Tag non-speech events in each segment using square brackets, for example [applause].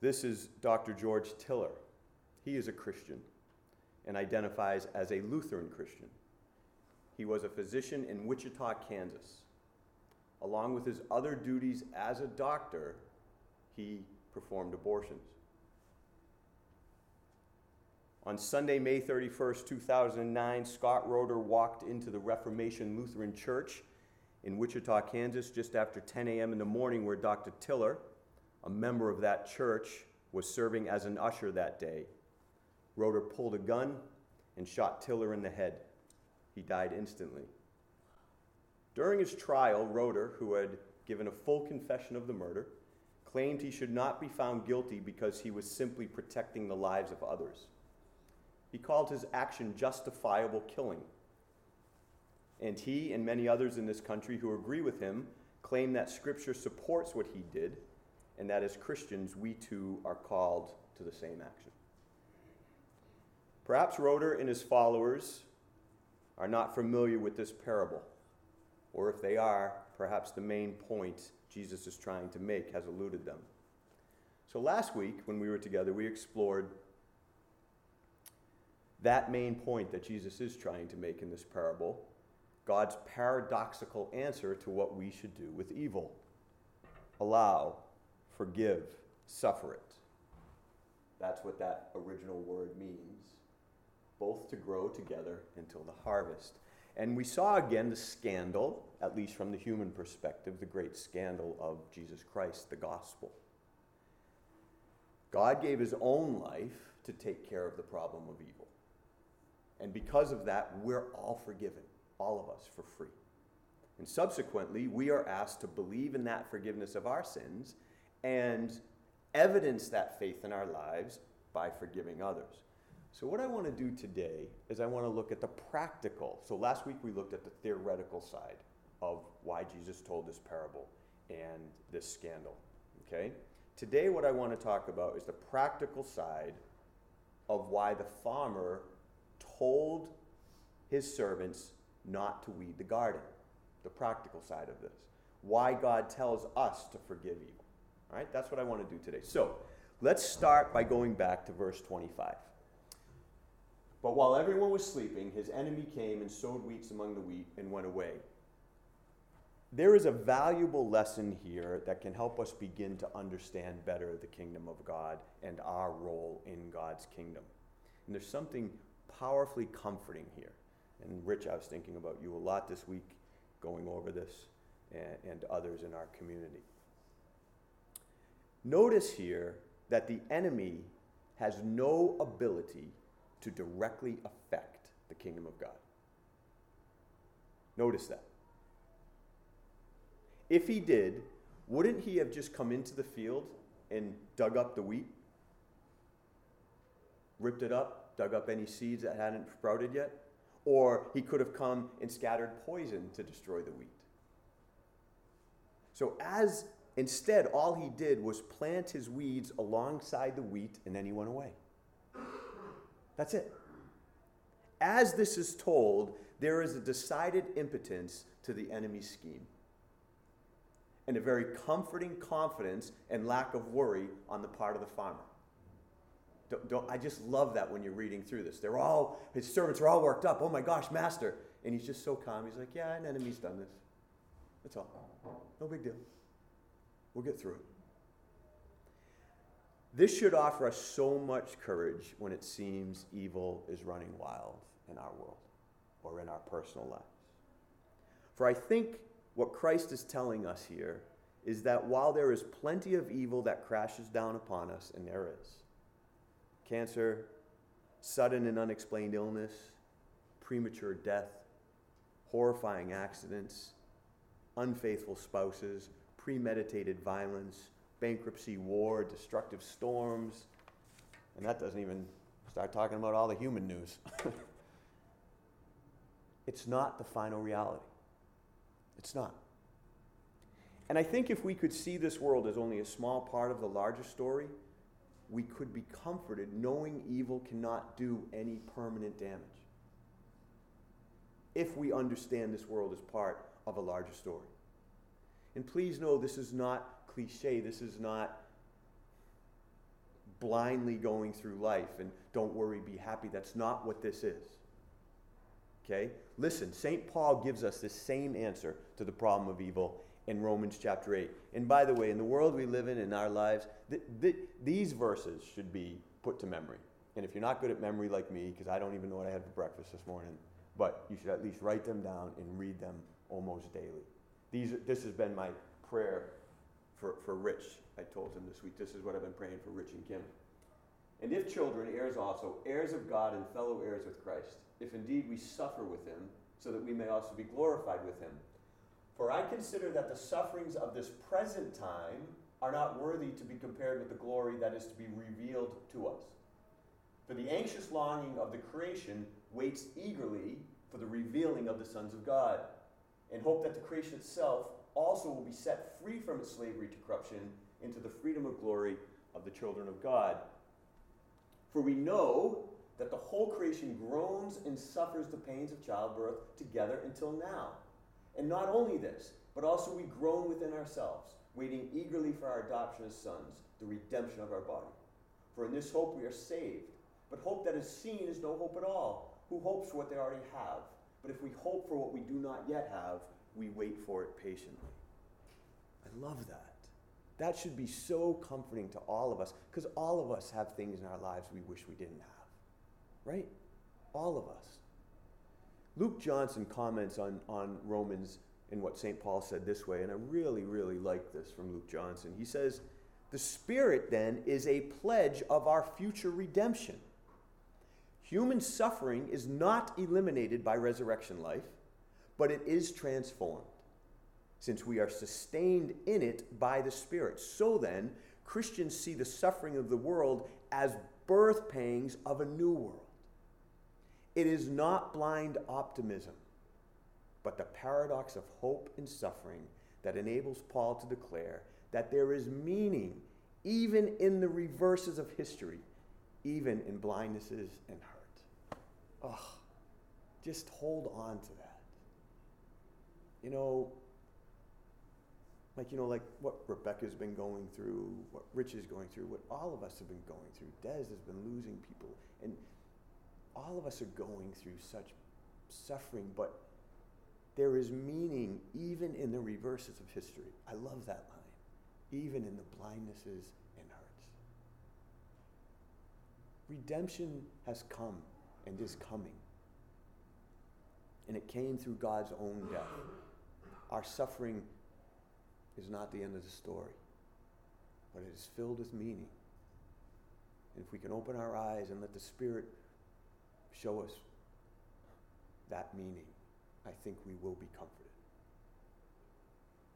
This is Dr. George Tiller. He is a Christian and identifies as a Lutheran Christian. He was a physician in Wichita, Kansas. Along with his other duties as a doctor, he performed abortions. On Sunday, May 31st, 2009, Scott Roeder walked into the Reformation Lutheran Church in Wichita, Kansas, just after 10 a.m. in the morning, where Dr. Tiller, a member of that church, was serving as an usher that day. Roeder pulled a gun and shot Tiller in the head. He died instantly. During his trial, Roeder, who had given a full confession of the murder, claimed he should not be found guilty because he was simply protecting the lives of others. He called his action justifiable killing. And he and many others in this country who agree with him claim that Scripture supports what he did, and that as Christians, we too are called to the same action. Perhaps Roeder and his followers are not familiar with this parable, or if they are, perhaps the main point Jesus is trying to make has eluded them. So last week, when we were together, we explored that main point that Jesus is trying to make in this parable God's paradoxical answer to what we should do with evil allow, forgive, suffer it. That's what that original word means, both to grow together until the harvest. And we saw again the scandal, at least from the human perspective, the great scandal of Jesus Christ, the gospel. God gave his own life to take care of the problem of evil. And because of that, we're all forgiven, all of us, for free. And subsequently, we are asked to believe in that forgiveness of our sins and evidence that faith in our lives by forgiving others. So, what I want to do today is I want to look at the practical. So, last week we looked at the theoretical side of why Jesus told this parable and this scandal. Okay? Today, what I want to talk about is the practical side of why the farmer told his servants not to weed the garden. The practical side of this. Why God tells us to forgive evil. All right, that's what I want to do today. So let's start by going back to verse 25. But while everyone was sleeping, his enemy came and sowed weeds among the wheat and went away. There is a valuable lesson here that can help us begin to understand better the kingdom of God and our role in God's kingdom. And there's something powerfully comforting here. And Rich, I was thinking about you a lot this week going over this and, and others in our community. Notice here that the enemy has no ability to directly affect the kingdom of God. Notice that. If he did, wouldn't he have just come into the field and dug up the wheat? Ripped it up, dug up any seeds that hadn't sprouted yet, or he could have come and scattered poison to destroy the wheat. So, as instead, all he did was plant his weeds alongside the wheat and then he went away. That's it. As this is told, there is a decided impotence to the enemy's scheme and a very comforting confidence and lack of worry on the part of the farmer. Don't, don't, I just love that when you're reading through this. They're all, his servants are all worked up. Oh my gosh, master. And he's just so calm. He's like, yeah, an enemy's done this. That's all. No big deal. We'll get through it. This should offer us so much courage when it seems evil is running wild in our world or in our personal lives. For I think what Christ is telling us here is that while there is plenty of evil that crashes down upon us, and there is, cancer, sudden and unexplained illness, premature death, horrifying accidents, unfaithful spouses, premeditated violence, bankruptcy, war, destructive storms, and that doesn't even start talking about all the human news. [laughs] it's not the final reality. It's not. And I think if we could see this world as only a small part of the larger story, we could be comforted knowing evil cannot do any permanent damage. If we understand this world as part of a larger story. And please know this is not cliche, this is not blindly going through life and don't worry, be happy. That's not what this is. Okay? Listen, St. Paul gives us the same answer to the problem of evil in Romans chapter 8. And by the way, in the world we live in, in our lives, th- th- these verses should be put to memory. And if you're not good at memory like me, because I don't even know what I had for breakfast this morning, but you should at least write them down and read them almost daily. These, this has been my prayer for, for Rich. I told him this week, this is what I've been praying for Rich and Kim. And if children, heirs also, heirs of God and fellow heirs with Christ, if indeed we suffer with him, so that we may also be glorified with him. For I consider that the sufferings of this present time are not worthy to be compared with the glory that is to be revealed to us. For the anxious longing of the creation waits eagerly for the revealing of the sons of God, and hope that the creation itself also will be set free from its slavery to corruption into the freedom of glory of the children of God. For we know that the whole creation groans and suffers the pains of childbirth together until now. And not only this, but also we groan within ourselves, waiting eagerly for our adoption as sons, the redemption of our body. For in this hope we are saved. But hope that is seen is no hope at all. Who hopes for what they already have? But if we hope for what we do not yet have, we wait for it patiently. I love that. That should be so comforting to all of us because all of us have things in our lives we wish we didn't have. Right? All of us. Luke Johnson comments on, on Romans in what St. Paul said this way, and I really, really like this from Luke Johnson. He says, The Spirit then is a pledge of our future redemption. Human suffering is not eliminated by resurrection life, but it is transformed, since we are sustained in it by the Spirit. So then, Christians see the suffering of the world as birth pangs of a new world. It is not blind optimism, but the paradox of hope and suffering that enables Paul to declare that there is meaning even in the reverses of history, even in blindnesses and. Oh, just hold on to that. You know, like you know, like what Rebecca's been going through, what Rich is going through, what all of us have been going through. Des has been losing people, and all of us are going through such suffering, but there is meaning even in the reverses of history. I love that line. Even in the blindnesses and hurts. Redemption has come and is coming. And it came through God's own death. Our suffering is not the end of the story, but it is filled with meaning. And if we can open our eyes and let the Spirit show us that meaning, I think we will be comforted.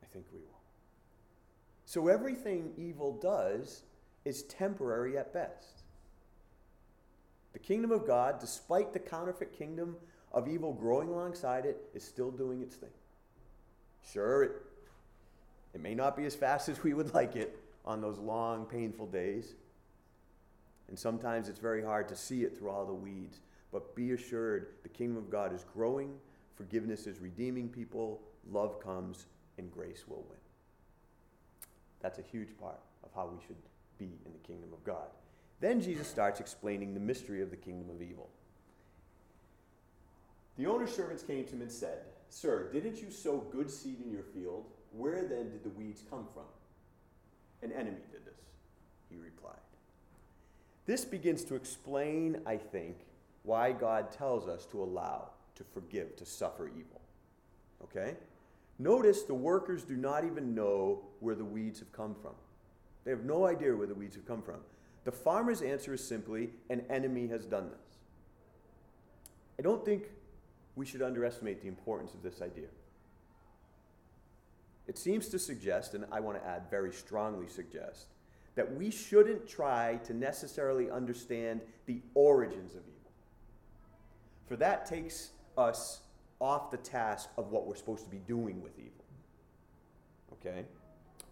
I think we will. So everything evil does is temporary at best. The kingdom of God, despite the counterfeit kingdom of evil growing alongside it, is still doing its thing. Sure, it, it may not be as fast as we would like it on those long, painful days. And sometimes it's very hard to see it through all the weeds. But be assured the kingdom of God is growing, forgiveness is redeeming people, love comes, and grace will win. That's a huge part of how we should be in the kingdom of God. Then Jesus starts explaining the mystery of the kingdom of evil. The owner's servants came to him and said, Sir, didn't you sow good seed in your field? Where then did the weeds come from? An enemy did this, he replied. This begins to explain, I think, why God tells us to allow, to forgive, to suffer evil. Okay? Notice the workers do not even know where the weeds have come from. They have no idea where the weeds have come from. The farmer's answer is simply an enemy has done this. I don't think we should underestimate the importance of this idea. It seems to suggest, and I want to add very strongly suggest, that we shouldn't try to necessarily understand the origins of evil. For that takes us off the task of what we're supposed to be doing with evil. Okay?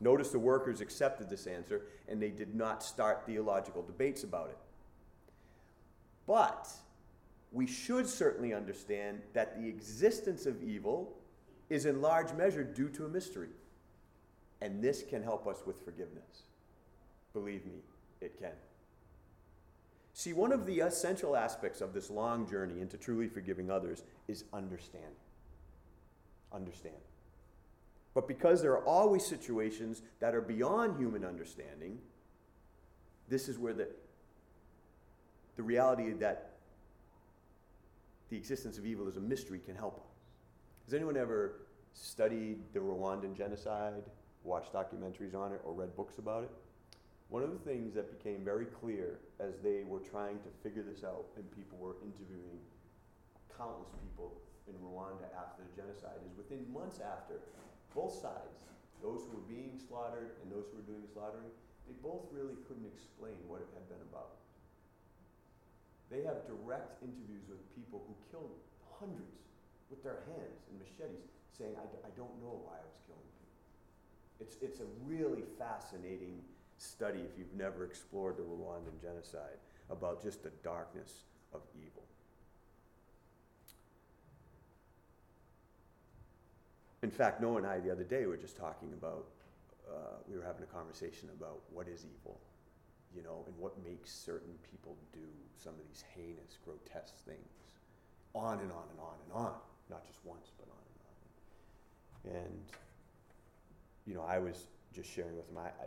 Notice the workers accepted this answer and they did not start theological debates about it. But we should certainly understand that the existence of evil is in large measure due to a mystery. And this can help us with forgiveness. Believe me, it can. See, one of the essential aspects of this long journey into truly forgiving others is understanding. Understanding. But because there are always situations that are beyond human understanding, this is where the, the reality that the existence of evil is a mystery can help us. Has anyone ever studied the Rwandan genocide, watched documentaries on it, or read books about it? One of the things that became very clear as they were trying to figure this out, and people were interviewing countless people in Rwanda after the genocide, is within months after, both sides, those who were being slaughtered and those who were doing the slaughtering, they both really couldn't explain what it had been about. They have direct interviews with people who killed hundreds with their hands and machetes, saying, I, I don't know why I was killing people. It's, it's a really fascinating study if you've never explored the Rwandan genocide about just the darkness of evil. In fact, Noah and I the other day were just talking about, uh, we were having a conversation about what is evil, you know, and what makes certain people do some of these heinous, grotesque things. On and on and on and on. Not just once, but on and on. And, you know, I was just sharing with him, I, I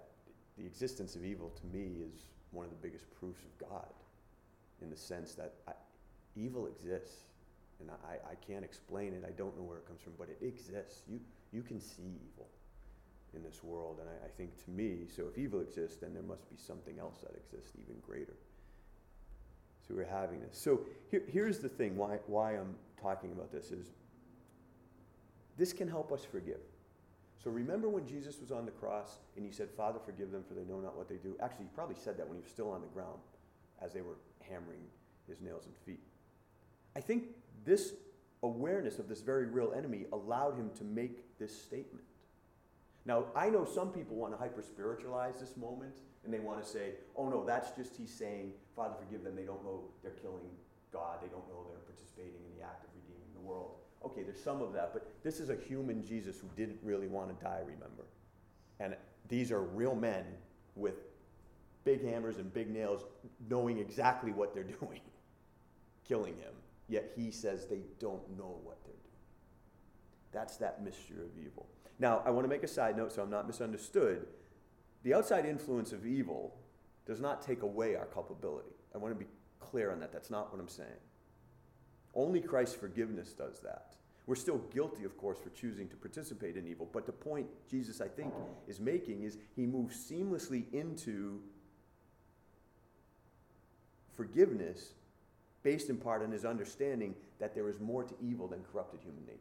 the existence of evil to me is one of the biggest proofs of God in the sense that I, evil exists. And I, I can't explain it. I don't know where it comes from, but it exists. You, you can see evil in this world. And I, I think to me, so if evil exists, then there must be something else that exists even greater. So we're having this. So here, here's the thing why, why I'm talking about this is this can help us forgive. So remember when Jesus was on the cross and he said, Father, forgive them for they know not what they do? Actually, he probably said that when he was still on the ground as they were hammering his nails and feet. I think this awareness of this very real enemy allowed him to make this statement. Now, I know some people want to hyper spiritualize this moment and they want to say, oh no, that's just he's saying, Father, forgive them. They don't know they're killing God. They don't know they're participating in the act of redeeming the world. Okay, there's some of that, but this is a human Jesus who didn't really want to die, remember? And these are real men with big hammers and big nails, knowing exactly what they're [laughs] doing, killing him. Yet he says they don't know what they're doing. That's that mystery of evil. Now, I want to make a side note so I'm not misunderstood. The outside influence of evil does not take away our culpability. I want to be clear on that. That's not what I'm saying. Only Christ's forgiveness does that. We're still guilty, of course, for choosing to participate in evil. But the point Jesus, I think, is making is he moves seamlessly into forgiveness based in part on his understanding that there is more to evil than corrupted human nature.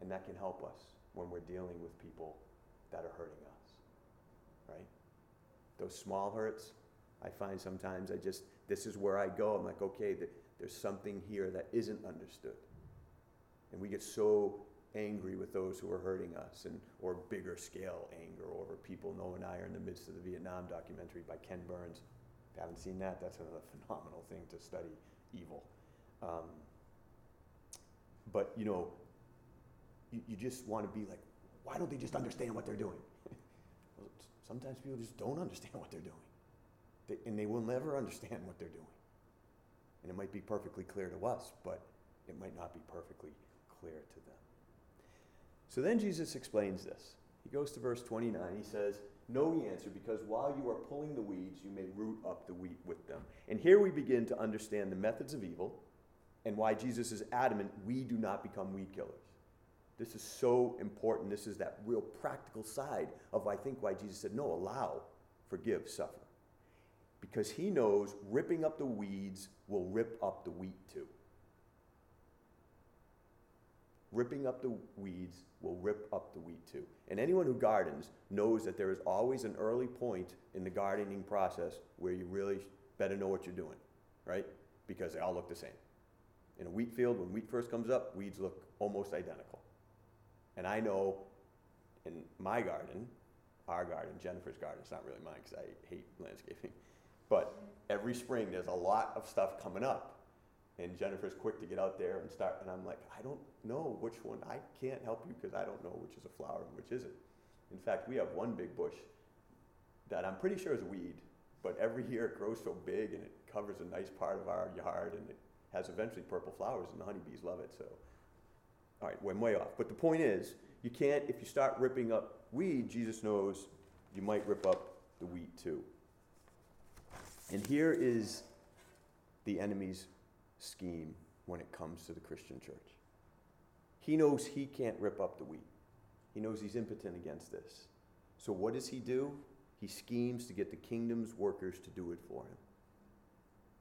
And that can help us when we're dealing with people that are hurting us. Right? Those small hurts, I find sometimes I just, this is where I go. I'm like, okay, there's something here that isn't understood. And we get so angry with those who are hurting us, and or bigger scale anger over people. Noah and I are in the midst of the Vietnam documentary by Ken Burns. If you haven't seen that, that's another [laughs] phenomenal thing to study evil. Um, but you know, you, you just want to be like, why don't they just understand what they're doing? [laughs] well, sometimes people just don't [laughs] understand what they're doing, they, and they will never understand what they're doing. And it might be perfectly clear to us, but it might not be perfectly clear to them. So then Jesus explains this. He goes to verse 29. He says, No, he answered, because while you are pulling the weeds, you may root up the wheat with them. And here we begin to understand the methods of evil and why Jesus is adamant we do not become weed killers. This is so important. This is that real practical side of, I think, why Jesus said, No, allow, forgive, suffer. Because he knows ripping up the weeds will rip up the wheat too ripping up the weeds will rip up the wheat too. And anyone who gardens knows that there is always an early point in the gardening process where you really better know what you're doing, right? Because they all look the same. In a wheat field, when wheat first comes up, weeds look almost identical. And I know in my garden, our garden, Jennifer's garden, it's not really mine because I hate landscaping, but every spring there's a lot of stuff coming up and Jennifer's quick to get out there and start. And I'm like, I don't know which one. I can't help you because I don't know which is a flower and which isn't. In fact, we have one big bush that I'm pretty sure is weed, but every year it grows so big and it covers a nice part of our yard and it has eventually purple flowers and the honeybees love it. So, all right, we're way off. But the point is, you can't, if you start ripping up weed, Jesus knows you might rip up the wheat too. And here is the enemy's scheme when it comes to the Christian church. He knows he can't rip up the wheat. He knows he's impotent against this. So what does he do? He schemes to get the kingdom's workers to do it for him.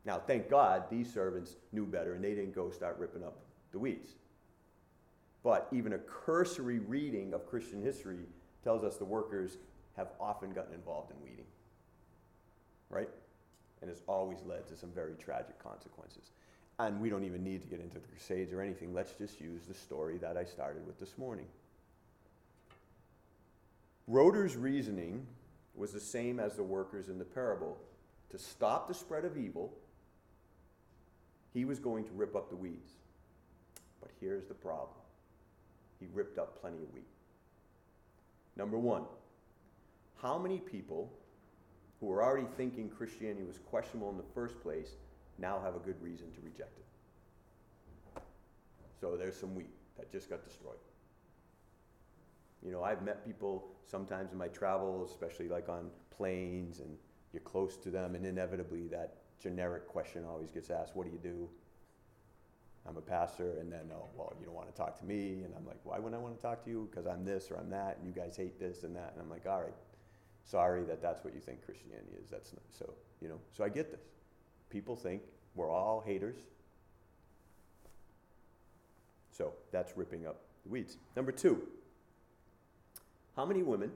Now, thank God these servants knew better and they didn't go start ripping up the weeds. But even a cursory reading of Christian history tells us the workers have often gotten involved in weeding. Right? And has always led to some very tragic consequences. And we don't even need to get into the Crusades or anything. Let's just use the story that I started with this morning. Roeder's reasoning was the same as the workers in the parable. To stop the spread of evil, he was going to rip up the weeds. But here's the problem he ripped up plenty of wheat. Number one, how many people who were already thinking Christianity was questionable in the first place now have a good reason to reject it? So there's some wheat that just got destroyed. You know, I've met people sometimes in my travels, especially like on planes, and you're close to them, and inevitably that generic question always gets asked, What do you do? I'm a pastor, and then, oh, well, you don't want to talk to me. And I'm like, why wouldn't I want to talk to you? Because I'm this or I'm that, and you guys hate this and that. And I'm like, all right, sorry that that's what you think Christianity is. That's not, so, you know, so I get this. People think we're all haters. So that's ripping up the weeds. Number two, how many women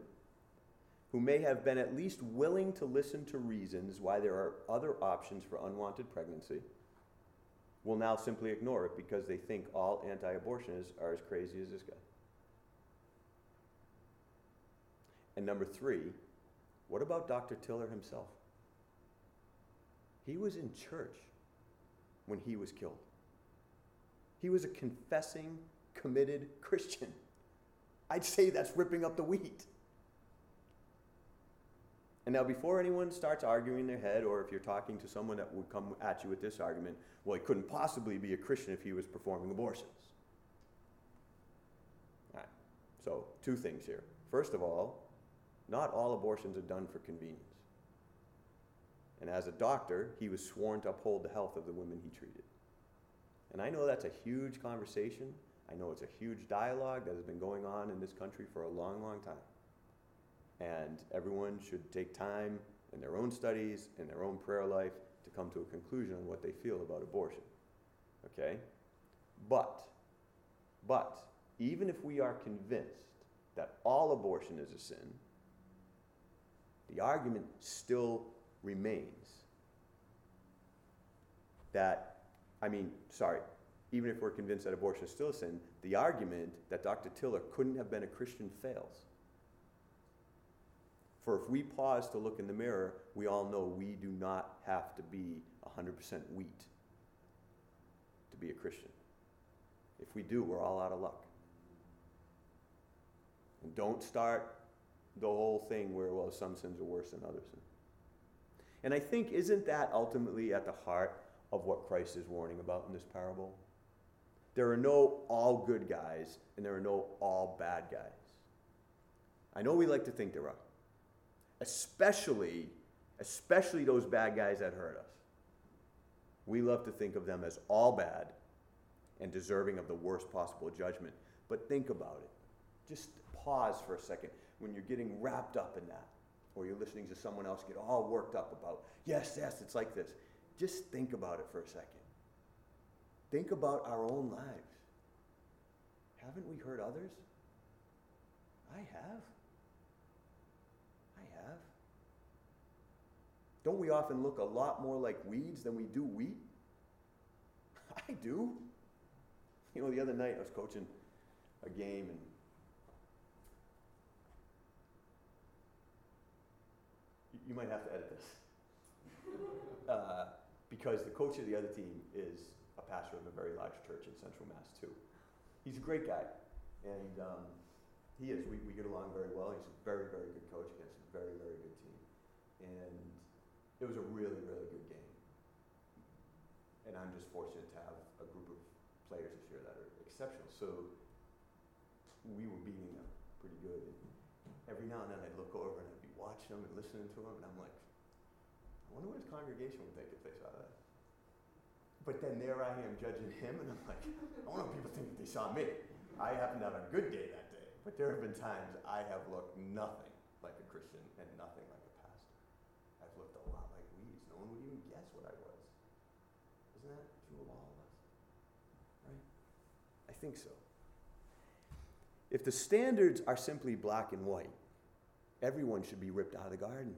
who may have been at least willing to listen to reasons why there are other options for unwanted pregnancy will now simply ignore it because they think all anti abortionists are as crazy as this guy. And number three, what about Dr. Tiller himself? He was in church when he was killed. He was a confessing, committed Christian. I'd say that's ripping up the wheat. And now, before anyone starts arguing their head, or if you're talking to someone that would come at you with this argument, well, he couldn't possibly be a Christian if he was performing abortions. All right. So, two things here. First of all, not all abortions are done for convenience. And as a doctor, he was sworn to uphold the health of the women he treated. And I know that's a huge conversation. I know it's a huge dialogue that has been going on in this country for a long, long time. And everyone should take time in their own studies, in their own prayer life, to come to a conclusion on what they feel about abortion. Okay? But, but, even if we are convinced that all abortion is a sin, the argument still remains that, I mean, sorry, even if we're convinced that abortion is still a sin, the argument that Dr. Tiller couldn't have been a Christian fails. For if we pause to look in the mirror, we all know we do not have to be 100% wheat to be a Christian. If we do, we're all out of luck. And don't start the whole thing where, well, some sins are worse than other sins. And I think, isn't that ultimately at the heart of what Christ is warning about in this parable? There are no all good guys, and there are no all bad guys. I know we like to think there are especially, especially those bad guys that hurt us. We love to think of them as all bad and deserving of the worst possible judgment. But think about it. Just pause for a second when you're getting wrapped up in that, or you're listening to someone else get all worked up about, yes, yes, it's like this. Just think about it for a second. Think about our own lives. Haven't we hurt others? I have. I have. Don't we often look a lot more like weeds than we do wheat? [laughs] I do. You know, the other night I was coaching a game and you might have to edit this. [laughs] Uh, because the coach of the other team is a pastor of a very large church in Central Mass, too. He's a great guy. And um, he is. We, we get along very well. He's a very, very good coach against a very, very good team. And it was a really, really good game. And I'm just fortunate to have a group of players this year that are exceptional. So we were beating them pretty good. And every now and then I'd look over and I'd watching them and listening to them, and I'm like, I wonder what his congregation would think if they saw that. But then there I am judging him, and I'm like, I want people think that they saw me. I happen to have a good day that day, but there have been times I have looked nothing like a Christian and nothing like a pastor. I've looked a lot like weeds. No one would even guess what I was. Isn't that true of all of us? Right? I think so. If the standards are simply black and white, everyone should be ripped out of the garden.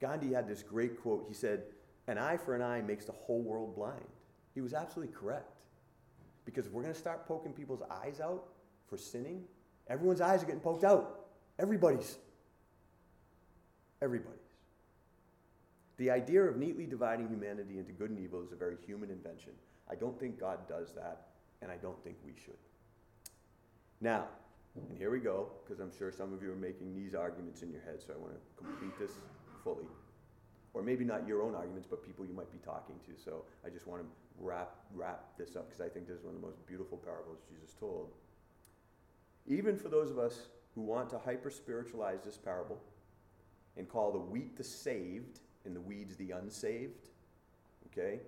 Gandhi had this great quote. He said, An eye for an eye makes the whole world blind. He was absolutely correct. Because if we're going to start poking people's eyes out for sinning, everyone's eyes are getting poked out. Everybody's. Everybody's. The idea of neatly dividing humanity into good and evil is a very human invention. I don't think God does that, and I don't think we should. Now, and here we go, because I'm sure some of you are making these arguments in your head, so I want to complete this fully. Or maybe not your own arguments, but people you might be talking to. So I just want to wrap, wrap this up because I think this is one of the most beautiful parables Jesus told. Even for those of us who want to hyper spiritualize this parable and call the wheat the saved and the weeds the unsaved, okay?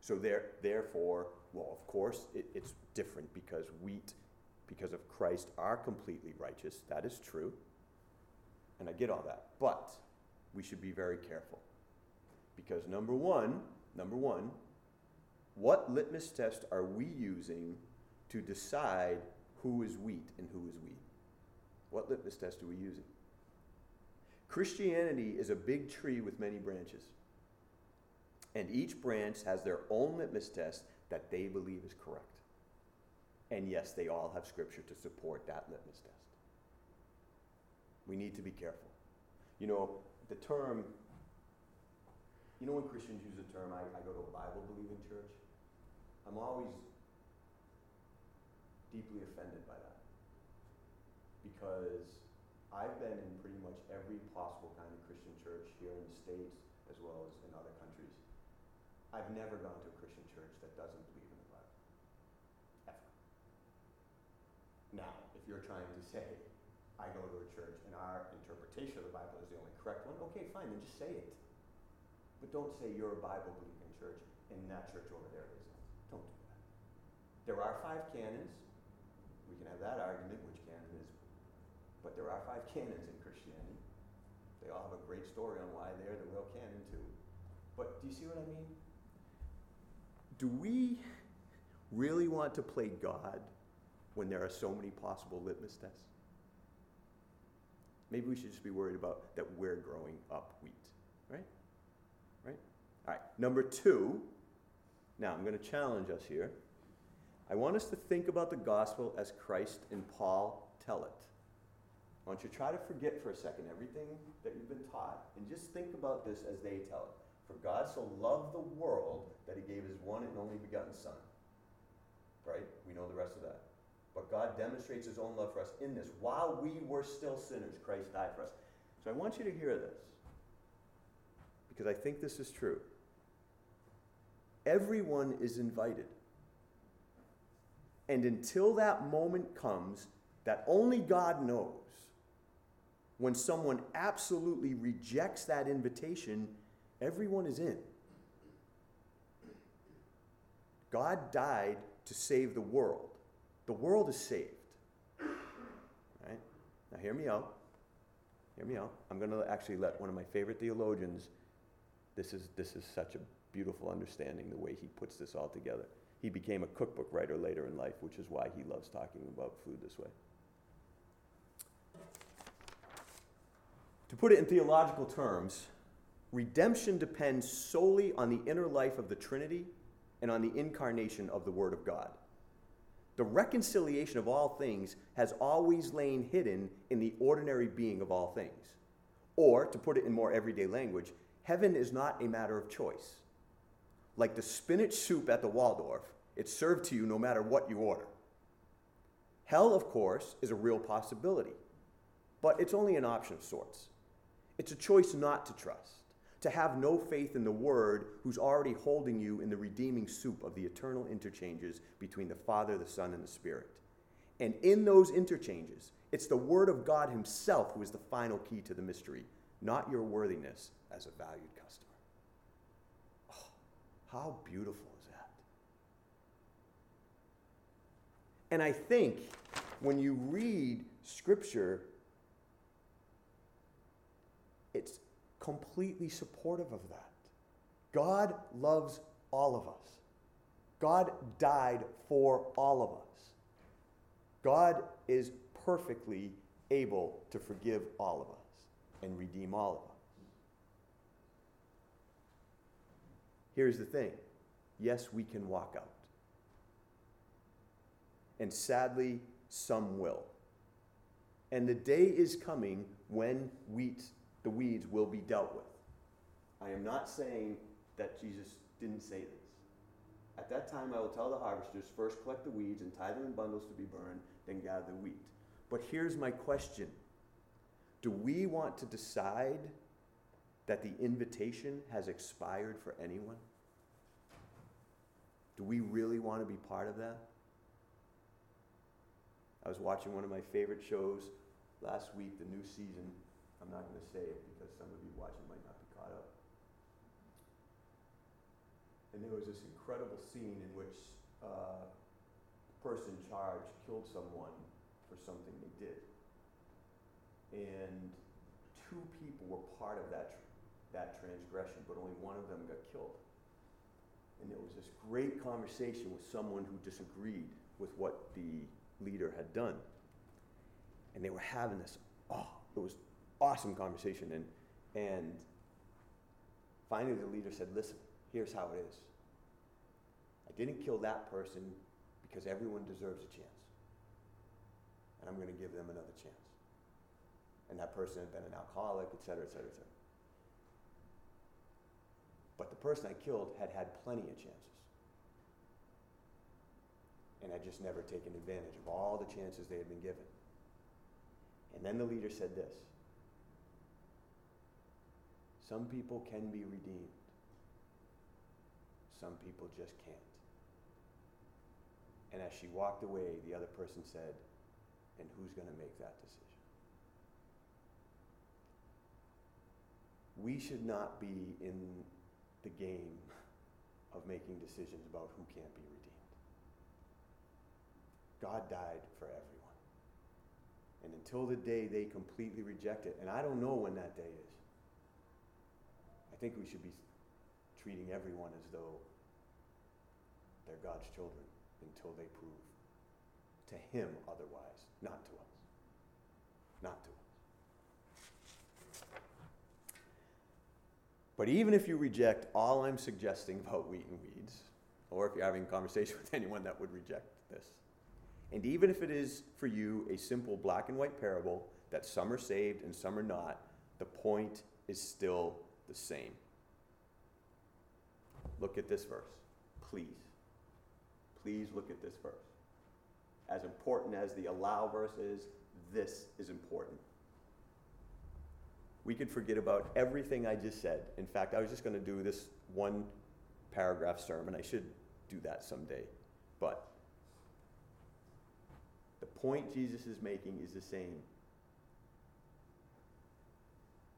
So there, therefore, well, of course, it, it's different because wheat because of Christ are completely righteous. That is true. And I get all that. But we should be very careful. Because number one, number one, what litmus test are we using to decide who is wheat and who is wheat? What litmus test are we using? Christianity is a big tree with many branches. And each branch has their own litmus test that they believe is correct. And yes, they all have scripture to support that litmus test. We need to be careful. You know, the term, you know, when Christians use the term, I, I go to a Bible believing church, I'm always deeply offended by that. Because I've been in pretty much every possible kind of Christian church here in the States as well as in other countries. I've never gone to a Christian church that doesn't Now, if you're trying to say, I go to a church and our interpretation of the Bible is the only correct one, okay, fine, then just say it. But don't say you're a Bible believing church and that church over there isn't. Don't do that. There are five canons. We can have that argument, which canon is. But there are five [laughs] canons in Christianity. They all have a great story on why they're the real canon, too. But do you see what I mean? Do we [laughs] really want to play God when there are so many possible litmus tests? Maybe we should just be worried about that we're growing up wheat, right? Right? All right, number two. Now, I'm going to challenge us here. I want us to think about the gospel as Christ and Paul tell it. I want you to try to forget for a second everything that you've been taught and just think about this as they tell it. For God so loved the world that he gave his one and only begotten Son. Right? We know the rest of that. But God demonstrates his own love for us in this. While we were still sinners, Christ died for us. So I want you to hear this because I think this is true. Everyone is invited. And until that moment comes that only God knows, when someone absolutely rejects that invitation, everyone is in. God died to save the world. The world is saved. Right? Now, hear me out. Hear me out. I'm going to actually let one of my favorite theologians, this is, this is such a beautiful understanding the way he puts this all together. He became a cookbook writer later in life, which is why he loves talking about food this way. To put it in theological terms, redemption depends solely on the inner life of the Trinity and on the incarnation of the Word of God. The reconciliation of all things has always lain hidden in the ordinary being of all things. Or, to put it in more everyday language, heaven is not a matter of choice. Like the spinach soup at the Waldorf, it's served to you no matter what you order. Hell, of course, is a real possibility, but it's only an option of sorts. It's a choice not to trust, to have no faith in the Word who's already holding you in the redeeming soup of the eternal interchanges between the Father, the Son, and the Spirit. And in those interchanges, it's the Word of God Himself who is the final key to the mystery, not your worthiness as a valued customer. Oh, how beautiful is that? And I think when you read Scripture, it's completely supportive of that. God loves all of us. God died for all of us. God is perfectly able to forgive all of us and redeem all of us. Here's the thing yes, we can walk out. And sadly, some will. And the day is coming when wheat the weeds will be dealt with. I am not saying that Jesus didn't say this. At that time, I will tell the harvesters first collect the weeds and tie them in bundles to be burned, then gather the wheat. But here's my question Do we want to decide that the invitation has expired for anyone? Do we really want to be part of that? I was watching one of my favorite shows last week, the new season I'm not going to say it because some of you watching might not be caught up. And there was this incredible scene in which uh, the person charged killed someone for something they did. And two people were part of that, that transgression, but only one of them got killed. And there was this great conversation with someone who disagreed with what the leader had done. And they were having this, oh, it was awesome conversation. And, and finally, the leader said, Listen, here's how it is. I didn't kill that person because everyone deserves a chance. And I'm going to give them another chance. And that person had been an alcoholic, et cetera, et cetera, et cetera. But the person I killed had had plenty of chances. And had just never taken advantage of all the chances they had been given. And then the leader said this some people can be redeemed. Some people just can't. And as she walked away, the other person said, And who's going to make that decision? We should not be in the game of making decisions about who can't be redeemed. God died for everyone. And until the day they completely reject it, and I don't know when that day is, think we should be treating everyone as though they're God's children until they prove to Him otherwise, not to us. Not to us. But even if you reject all I'm suggesting about wheat and weeds, or if you're having a conversation [laughs] with anyone that would reject this, and even if it is for you a simple black and white parable that some are saved and some are not, the point is still the same. Look at this verse, please. Please look at this verse. As important as the allow verse is, this is important. We could forget about everything I just said. In fact, I was just going to do this one paragraph sermon. I should do that someday. But the point Jesus is making is the same.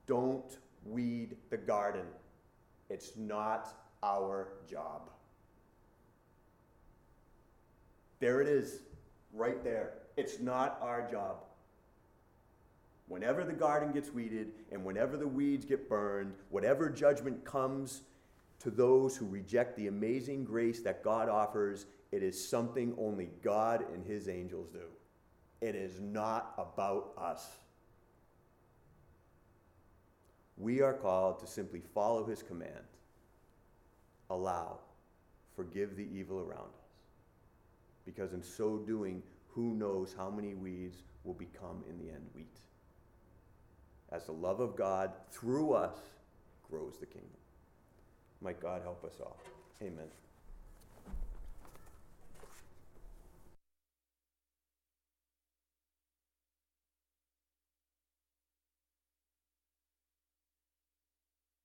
Don't weed the garden. It's not our job. There it is, right there. It's not our job. Whenever the garden gets weeded and whenever the weeds get burned, whatever judgment comes to those who reject the amazing grace that God offers, it is something only God and his angels do. It is not about us. We are called to simply follow his command allow, forgive the evil around us. Because in so doing, who knows how many weeds will become in the end wheat. As the love of God through us grows the kingdom. Might God help us all. Amen.